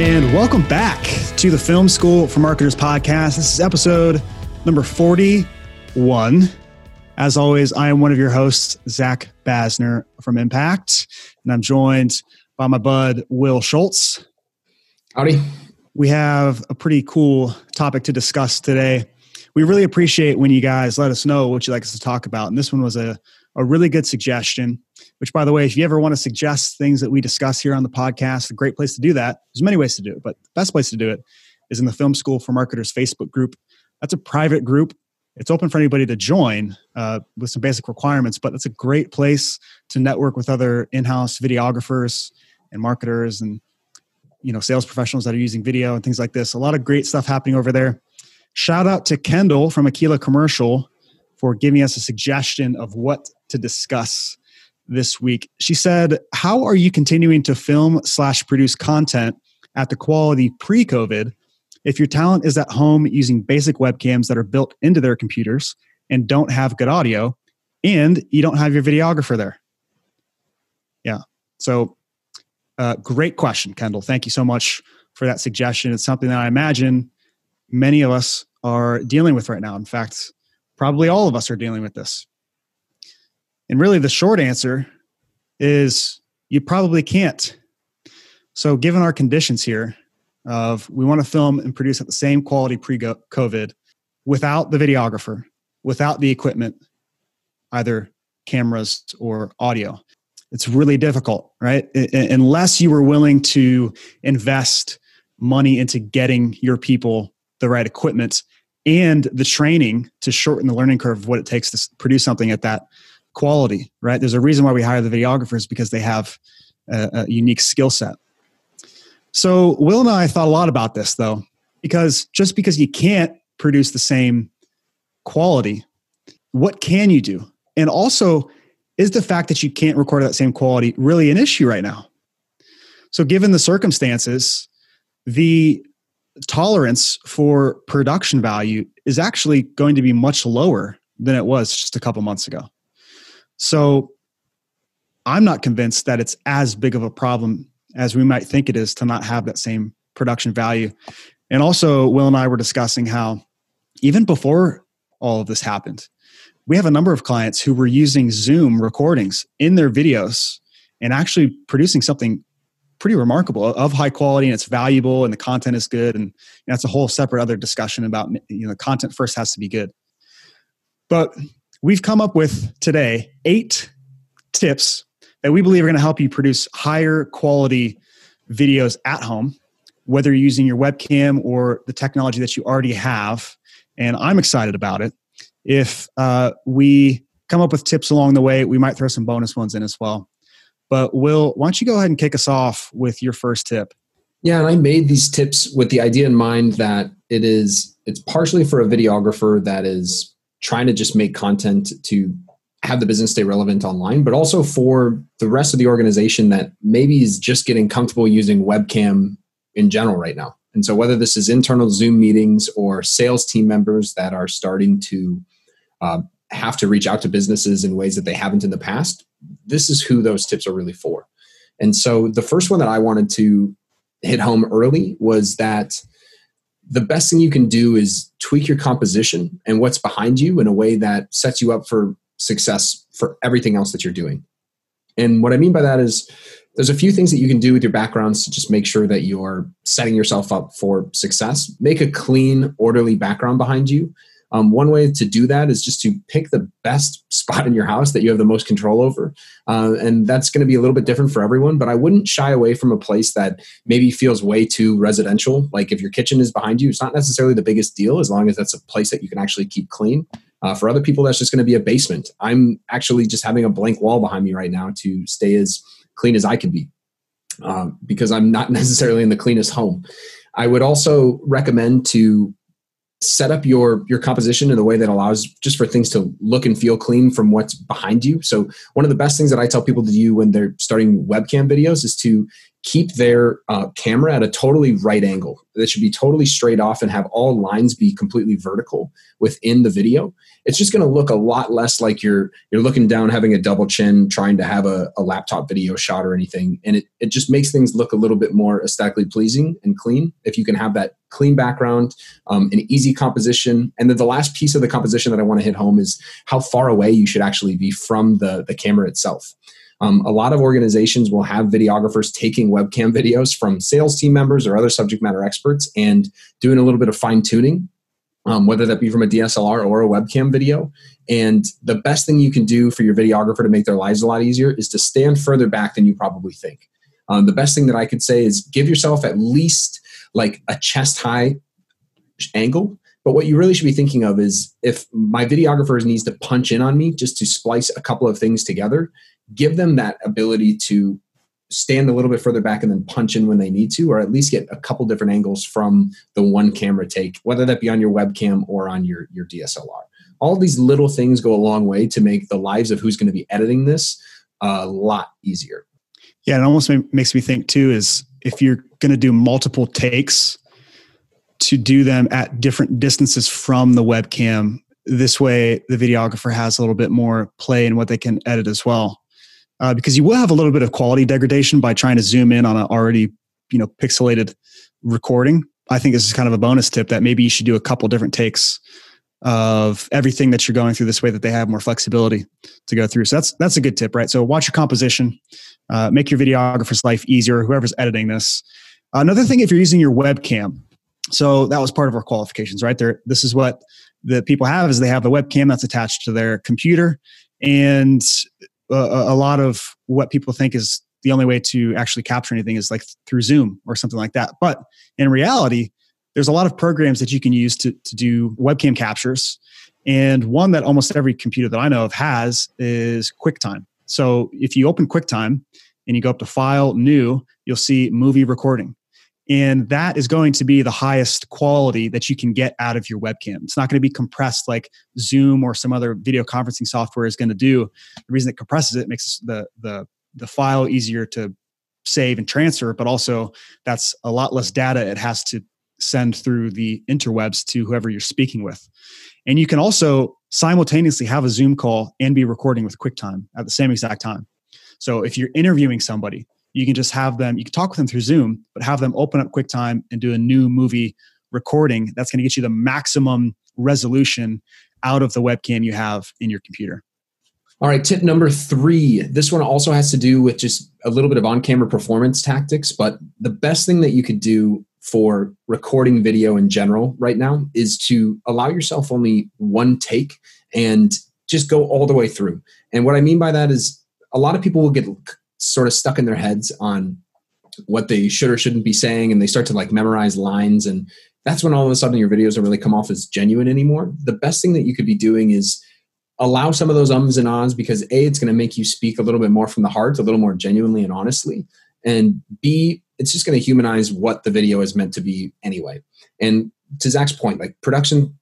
And welcome back to the Film School for Marketers podcast. This is episode number 41. As always, I am one of your hosts, Zach Basner from Impact, and I'm joined by my bud, Will Schultz. Howdy. We have a pretty cool topic to discuss today. We really appreciate when you guys let us know what you'd like us to talk about. And this one was a, a really good suggestion, which, by the way, if you ever want to suggest things that we discuss here on the podcast, a great place to do that. There's many ways to do it, but the best place to do it is in the Film School for Marketers Facebook group. That's a private group it's open for anybody to join uh, with some basic requirements, but it's a great place to network with other in-house videographers and marketers and you know sales professionals that are using video and things like this. A lot of great stuff happening over there. Shout out to Kendall from Aquila Commercial for giving us a suggestion of what to discuss this week. She said, "How are you continuing to film slash produce content at the quality pre-COVID?" If your talent is at home using basic webcams that are built into their computers and don't have good audio, and you don't have your videographer there. Yeah. So, uh, great question, Kendall. Thank you so much for that suggestion. It's something that I imagine many of us are dealing with right now. In fact, probably all of us are dealing with this. And really, the short answer is you probably can't. So, given our conditions here, of we want to film and produce at the same quality pre-COVID without the videographer, without the equipment, either cameras or audio. It's really difficult, right? unless you were willing to invest money into getting your people the right equipment and the training to shorten the learning curve of what it takes to produce something at that quality, right? There's a reason why we hire the videographers because they have a, a unique skill set. So Will and I thought a lot about this though, because just because you can't produce the same quality, what can you do? And also, is the fact that you can't record that same quality really an issue right now? So, given the circumstances, the tolerance for production value is actually going to be much lower than it was just a couple months ago. So, I'm not convinced that it's as big of a problem as we might think it is to not have that same production value. And also, Will and I were discussing how even before all of this happened, we have a number of clients who were using Zoom recordings in their videos and actually producing something pretty remarkable of high quality and it's valuable and the content is good and that's a whole separate other discussion about you know content first has to be good but we've come up with today eight tips that we believe are going to help you produce higher quality videos at home, whether you're using your webcam or the technology that you already have. And I'm excited about it. If uh, we come up with tips along the way, we might throw some bonus ones in as well. But Will, why don't you go ahead and kick us off with your first tip? Yeah, and I made these tips with the idea in mind that it is it's partially for a videographer that is trying to just make content to have the business stay relevant online, but also for the rest of the organization that maybe is just getting comfortable using webcam in general right now. And so, whether this is internal Zoom meetings or sales team members that are starting to uh, have to reach out to businesses in ways that they haven't in the past, this is who those tips are really for. And so, the first one that I wanted to hit home early was that the best thing you can do is tweak your composition and what's behind you in a way that sets you up for success for everything else that you're doing. And what I mean by that is there's a few things that you can do with your backgrounds to just make sure that you're setting yourself up for success. Make a clean, orderly background behind you. Um, one way to do that is just to pick the best spot in your house that you have the most control over. Uh, and that's going to be a little bit different for everyone, but I wouldn't shy away from a place that maybe feels way too residential. Like if your kitchen is behind you, it's not necessarily the biggest deal as long as that's a place that you can actually keep clean. Uh, for other people, that's just going to be a basement. I'm actually just having a blank wall behind me right now to stay as clean as I can be uh, because I'm not necessarily in the cleanest home. I would also recommend to set up your your composition in a way that allows just for things to look and feel clean from what's behind you. So one of the best things that i tell people to do when they're starting webcam videos is to keep their uh, camera at a totally right angle. That should be totally straight off and have all lines be completely vertical within the video. It's just going to look a lot less like you're you're looking down, having a double chin, trying to have a, a laptop video shot or anything, and it it just makes things look a little bit more aesthetically pleasing and clean. If you can have that clean background, um, an easy composition, and then the last piece of the composition that I want to hit home is how far away you should actually be from the the camera itself. Um, a lot of organizations will have videographers taking webcam videos from sales team members or other subject matter experts and doing a little bit of fine tuning, um, whether that be from a DSLR or a webcam video. And the best thing you can do for your videographer to make their lives a lot easier is to stand further back than you probably think. Um, the best thing that I could say is give yourself at least like a chest high angle but what you really should be thinking of is if my videographer needs to punch in on me just to splice a couple of things together, give them that ability to stand a little bit further back and then punch in when they need to, or at least get a couple different angles from the one camera take, whether that be on your webcam or on your, your DSLR. All these little things go a long way to make the lives of who's going to be editing this a lot easier. Yeah, it almost makes me think too is if you're going to do multiple takes, to do them at different distances from the webcam. This way, the videographer has a little bit more play in what they can edit as well uh, because you will have a little bit of quality degradation by trying to zoom in on an already you know pixelated recording. I think this is kind of a bonus tip that maybe you should do a couple different takes of everything that you're going through this way that they have more flexibility to go through. So that's that's a good tip, right? So watch your composition, uh, make your videographer's life easier. Whoever's editing this. Another thing, if you're using your webcam, so that was part of our qualifications, right? There, this is what the people have is they have a webcam that's attached to their computer, and a, lot of what people think is the only way to actually capture anything is like through Zoom or something like that. But in reality, there's a lot of programs that you can use to, to do webcam captures. And one that almost every computer that I know of has is QuickTime. So if you open QuickTime and you go up to File, New, you'll see Movie Recording. And that is going to be the highest quality that you can get out of your webcam. It's not going to be compressed like Zoom or some other video conferencing software is going to do. The reason it compresses it makes the, the, the file easier to save and transfer, but also that's a lot less data it has to send through the interwebs to whoever you're speaking with. And you can also simultaneously have a Zoom call and be recording with QuickTime at the same exact time. So if you're interviewing somebody, you can just have them you can talk with them through zoom but have them open up quicktime and do a new movie recording that's going to get you the maximum resolution out of the webcam you have in your computer. All right tip number three. This one also has to do with just a little bit of on-camera performance tactics but the best thing that you could do for recording video in general right now is to allow yourself only one take and just go all the way through. And what i mean by that is a lot of people will get sort of stuck in their heads on what they should or shouldn't be saying and they start to like memorize lines and that's when all of a sudden your videos don't really come off as genuine anymore. The best thing that you could be doing is allow some of those ums and ahs because a it's going to make you speak a little bit more from the heart a little more genuinely and honestly and b it's just going to humanize what the video is meant to be anyway. And to zach's point like production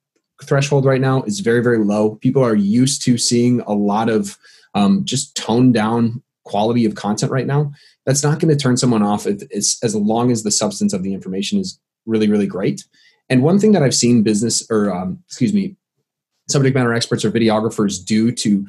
threshold right now is very very low. People are used to seeing a lot of um, just toned down quality of content right now, that's not going to turn someone off as, as long as the substance of the information is really, really great. And one thing that I've seen business or, um, excuse me, subject matter experts or videographers do to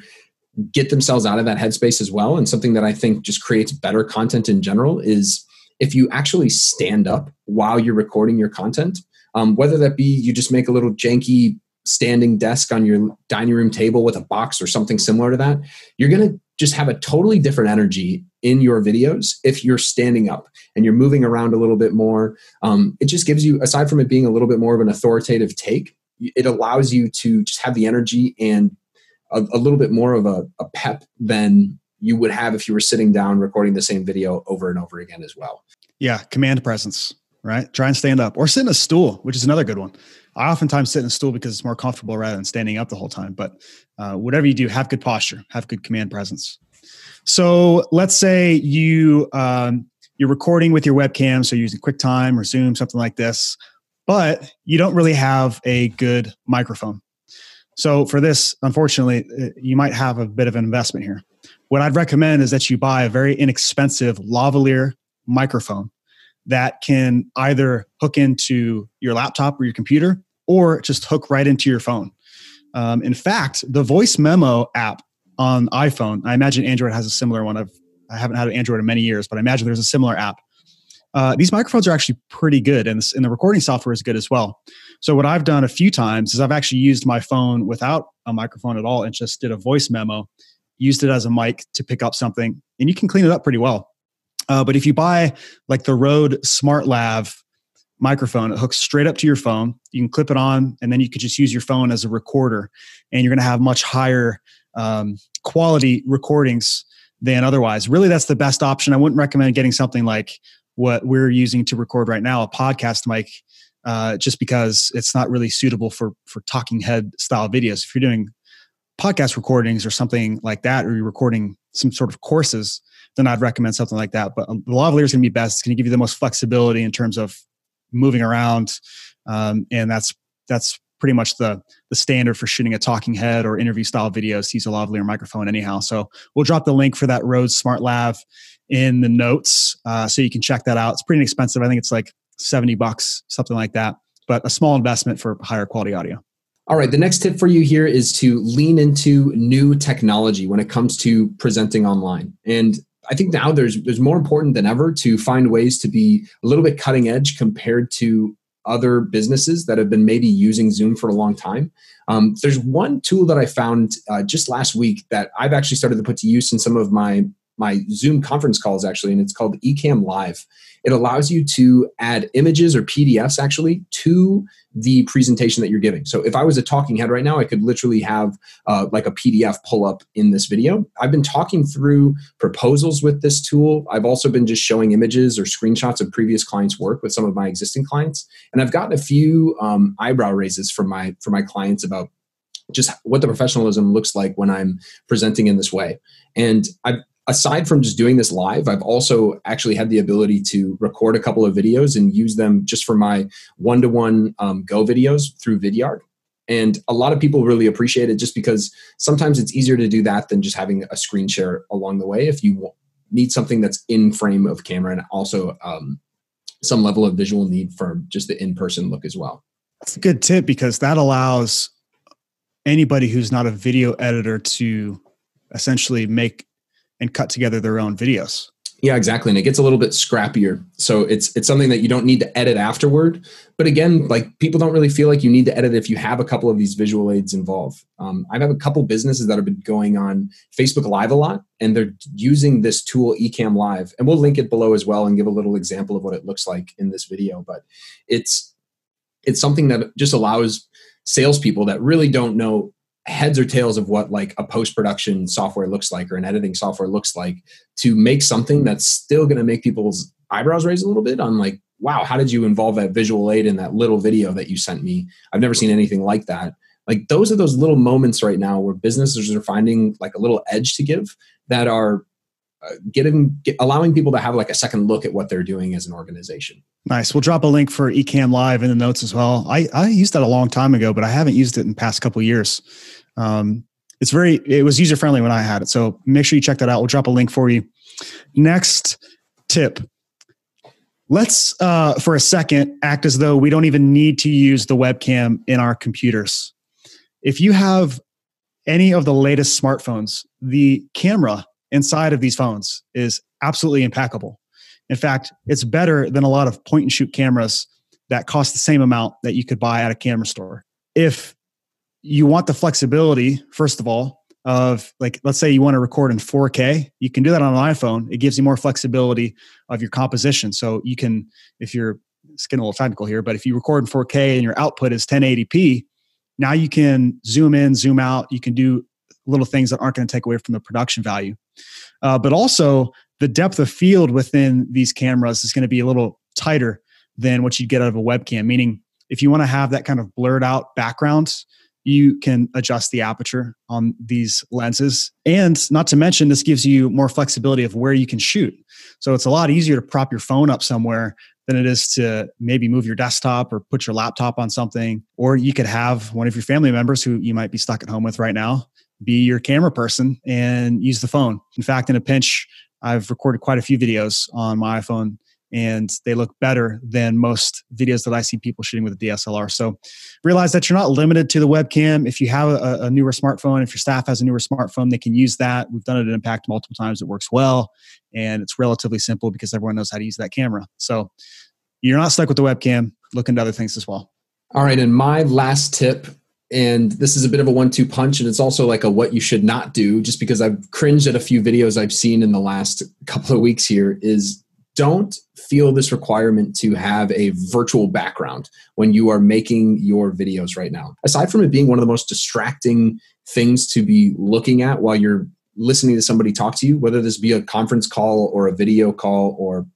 get themselves out of that headspace as well, and something that I think just creates better content in general is if you actually stand up while you're recording your content, um, whether that be you just make a little janky standing desk on your dining room table with a box or something similar to that, you're going to just have a totally different energy in your videos if you're standing up and you're moving around a little bit more. Um, it just gives you, aside from it being a little bit more of an authoritative take, it allows you to just have the energy and a, a little bit more of a, a pep than you would have if you were sitting down recording the same video over and over again as well. Yeah, command presence, right? Try and stand up or sit in a stool, which is another good one. I oftentimes sit in a stool because it's more comfortable rather than standing up the whole time. But uh, whatever you do, have good posture, have good command presence. So let's say you um, you're recording with your webcam, so you're using QuickTime or Zoom, something like this, but you don't really have a good microphone. So for this, unfortunately, uh, you might have a bit of an investment here. What I'd recommend is that you buy a very inexpensive lavalier microphone that can either hook into your laptop or your computer or just hook right into your phone. Um, in fact, the voice memo app on iPhone, I imagine Android has a similar one. I've, I haven't had an Android in many years, but I imagine there's a similar app. Uh, these microphones are actually pretty good, and, this, and the recording software is good as well. So, what I've done a few times is I've actually used my phone without a microphone at all and just did a voice memo, used it as a mic to pick up something, and you can clean it up pretty well. Uh, but if you buy like the Rode SmartLav microphone. It hooks straight up to your phone. You can clip it on, and then you could just use your phone as a recorder, and you're going to have much higher um, quality recordings than otherwise. Really, that's the best option. I wouldn't recommend getting something like what we're using to record right now, a podcast mic, uh, just because it's not really suitable for for talking head style videos. If you're doing podcast recordings or something like that, or you're recording some sort of courses, then I'd recommend something like that. But the lavalier is going to be best. It's going to give you the most flexibility in terms of moving around, um, and that's that's pretty much the the standard for shooting a talking head or interview style videos. Use a lavalier microphone anyhow. So we'll drop the link for that Rode Smart Lav in the notes, uh, so you can check that out. It's pretty inexpensive. I think it's like seventy bucks, something like that. But a small investment for higher quality audio. All right, the next tip for you here is to lean into new technology when it comes to presenting online. And I think now there's there's more important than ever to find ways to be a little bit cutting edge compared to other businesses that have been maybe using Zoom for a long time. Um, there's one tool that I found uh, just last week that I've actually started to put to use in some of my my Zoom conference calls actually, and it's called Ecamm Live. It allows you to add images or PDFs actually to the presentation that you're giving. So if I was a talking head right now, I could literally have uh, like a PDF pull up in this video. I've been talking through proposals with this tool. I've also been just showing images or screenshots of previous clients' work with some of my existing clients, and I've gotten a few um, eyebrow raises from my from my clients about just what the professionalism looks like when I'm presenting in this way. And I've aside from just doing this live, I've also actually had the ability to record a couple of videos and use them just for my one to one Go videos through Vidyard. And a lot of people really appreciate it just because sometimes it's easier to do that than just having a screen share along the way if you need something that's in frame of camera and also um, some level of visual need for just the in person look as well. That's a good tip because that allows anybody who's not a video editor to essentially make and cut together their own videos. Yeah, exactly. And it gets a little bit scrappier. So it's it's something that you don't need to edit afterward. But again, like people don't really feel like you need to edit if you have a couple of these visual aids involved. Um, I've had a couple businesses that have been going on Facebook Live a lot, and they're using this tool Ecamm Live, and we'll link it below as well and give a little example of what it looks like in this video. But it's it's something that just allows salespeople that really don't know heads or tails of what like a post production software looks like or an editing software looks like to make something that's still going to make people's eyebrows raise a little bit on like wow how did you involve that visual aid in that little video that you sent me? I've never seen anything like that. Like those are those little moments right now where businesses are finding like a little edge to give that are uh, getting get, allowing people to have like a second look at what they're doing as an organization. Nice. We'll drop a link for ecamm live in the notes as well. I i used that a long time ago but i haven't used it in the past couple years um, it's very it was user friendly when i had it. So make sure you check that out. We'll drop a link for you. Next tip. Let's uh, for a second act as though we don't even need to use the webcam in our computers. If you have any of the latest smartphones the camera inside of these phones is absolutely impeccable. In fact, it's better than a lot of point and shoot cameras that cost the same amount that you could buy at a camera store. If you want the flexibility, first of all, of like, let's say you want to record in 4K, you can do that on an iPhone. It gives you more flexibility of your composition. So you can, if you're, it's getting a little technical here, but if you record in 4K and your output is 1080p, now you can zoom in, zoom out. You can do little things that aren't going to take away from the production value. Uh, but also, the depth of field within these cameras is going to be a little tighter than what you'd get out of a webcam. Meaning, if you want to have that kind of blurred out background, you can adjust the aperture on these lenses. And not to mention, this gives you more flexibility of where you can shoot. So it's a lot easier to prop your phone up somewhere than it is to maybe move your desktop or put your laptop on something. Or you could have one of your family members who you might be stuck at home with right now be your camera person and use the phone. In fact, in a pinch, I've recorded quite a few videos on my iPhone and they look better than most videos that I see people shooting with a DSLR. So realize that you're not limited to the webcam. If you have a, a, newer smartphone, if your staff has a newer smartphone, they can use that. We've done it at Impact multiple times. It works well and it's relatively simple because everyone knows how to use that camera. So you're not stuck with the webcam. Look into other things as well. All right. And my last tip and this is a bit of a one-two punch and it's also like a what you should not do just because i've cringed at a few videos i've seen in the last couple of weeks here is don't feel this requirement to have a virtual background when you are making your videos right now. Aside from it being one of the most distracting things to be looking at while you're listening to somebody talk to you, whether this be a conference call or a video call or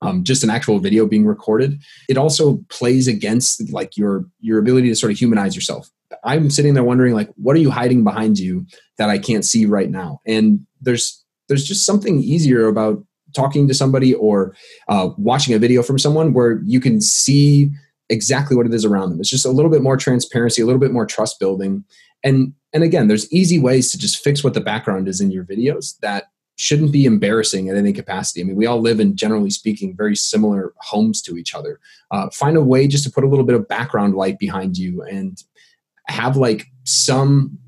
um, just an actual video being recorded, it also plays against like your your ability to sort of humanize yourself. I'm sitting there wondering like, what are you hiding behind you that I can't see right now? And there's there's just something easier about talking to somebody or uh, watching a video from someone where you can see exactly what it is around them. It's just a little bit more transparency, a little bit more trust building. And and again, there's easy ways to just fix what the background is in your videos that shouldn't be embarrassing at any capacity. I mean, we all live in, generally speaking, very similar homes to each other. Uh, find a way just to put a little bit of background light behind you and have like some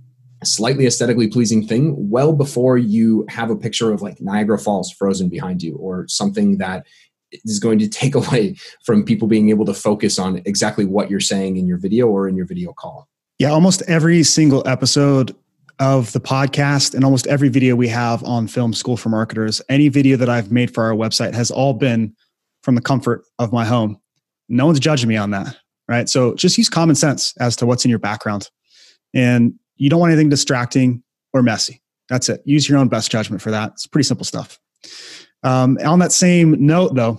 slightly aesthetically pleasing thing well before you have a picture of like Niagara Falls frozen behind you or something that is going to take away from people being able to focus on exactly what you're saying in your video or in your video call. Yeah, almost every single episode of the podcast and almost every video we have on Film School for Marketers, any video that I've made for our website has all been from the comfort of my home. No one's judging me on that, right? So just use common sense as to what's in your background. And you don't want anything distracting or messy. That's it. Use your own best judgment for that. It's pretty simple stuff. Um, on that same note, though,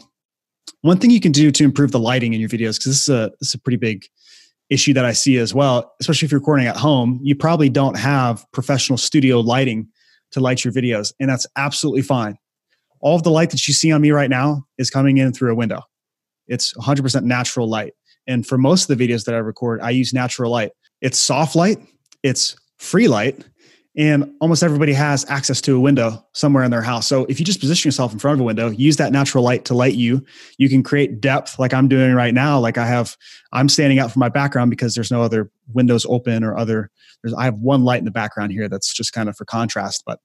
one thing you can do to improve the lighting in your videos, because this is a this is a pretty big issue that I see as well, especially if you're recording at home, you probably don't have professional studio lighting to light your videos, and that's absolutely fine. All of the light that you see on me right now is coming in through a window. It's 100% natural light. And for most of the videos that I record, I use natural light. It's soft light, it's free light and almost everybody has access to a window somewhere in their house. So if you just position yourself in front of a window, use that natural light to light you. You can create depth like I'm doing right now. Like I have, I'm standing out from my background because there's no other windows open or other. There's I have one light in the background here that's just kind of for contrast. But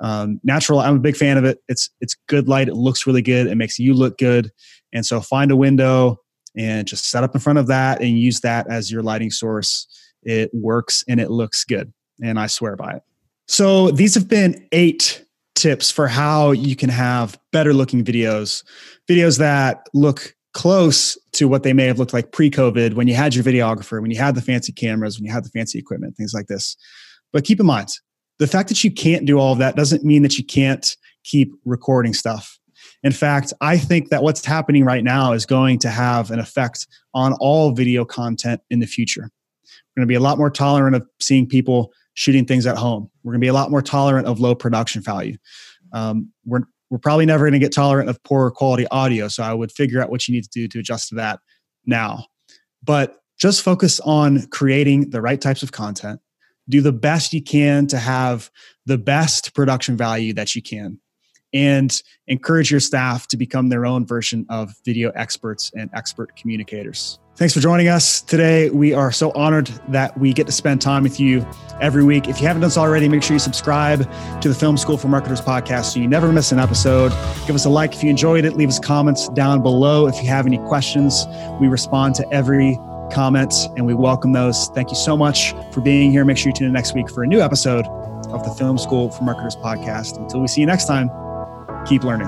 um, natural, I'm a big fan of it. It's it's good light. It looks really good. It makes you look good. And so find a window and just set up in front of that and use that as your lighting source it works and it looks good. And I swear by it. So these have been eight tips for how you can have better looking videos, videos that look close to what they may have looked like pre COVID when you had your videographer, when you had the fancy cameras, when you had the fancy equipment, things like this. But keep in mind, the fact that you can't do all of that doesn't mean that you can't keep recording stuff. In fact, I think that what's happening right now is going to have an effect on all video content in the future. Going to be a lot more tolerant of seeing people shooting things at home. We're going to be a lot more tolerant of low production value. Um, we're we're probably never going to get tolerant of poor quality audio. So I would figure out what you need to do to adjust to that now. But just focus on creating the right types of content. Do the best you can to have the best production value that you can. And encourage your staff to become their own version of video experts and expert communicators. Thanks for joining us today. We are so honored that we get to spend time with you every week. If you haven't done so already, make sure you subscribe to the Film School for Marketers podcast so you never miss an episode. Give us a like if you enjoyed it. Leave us comments down below if you have any questions. We respond to every comment and we welcome those. Thank you so much for being here. Make sure you tune in next week for a new episode of the Film School for Marketers podcast. Until we see you next time, keep learning.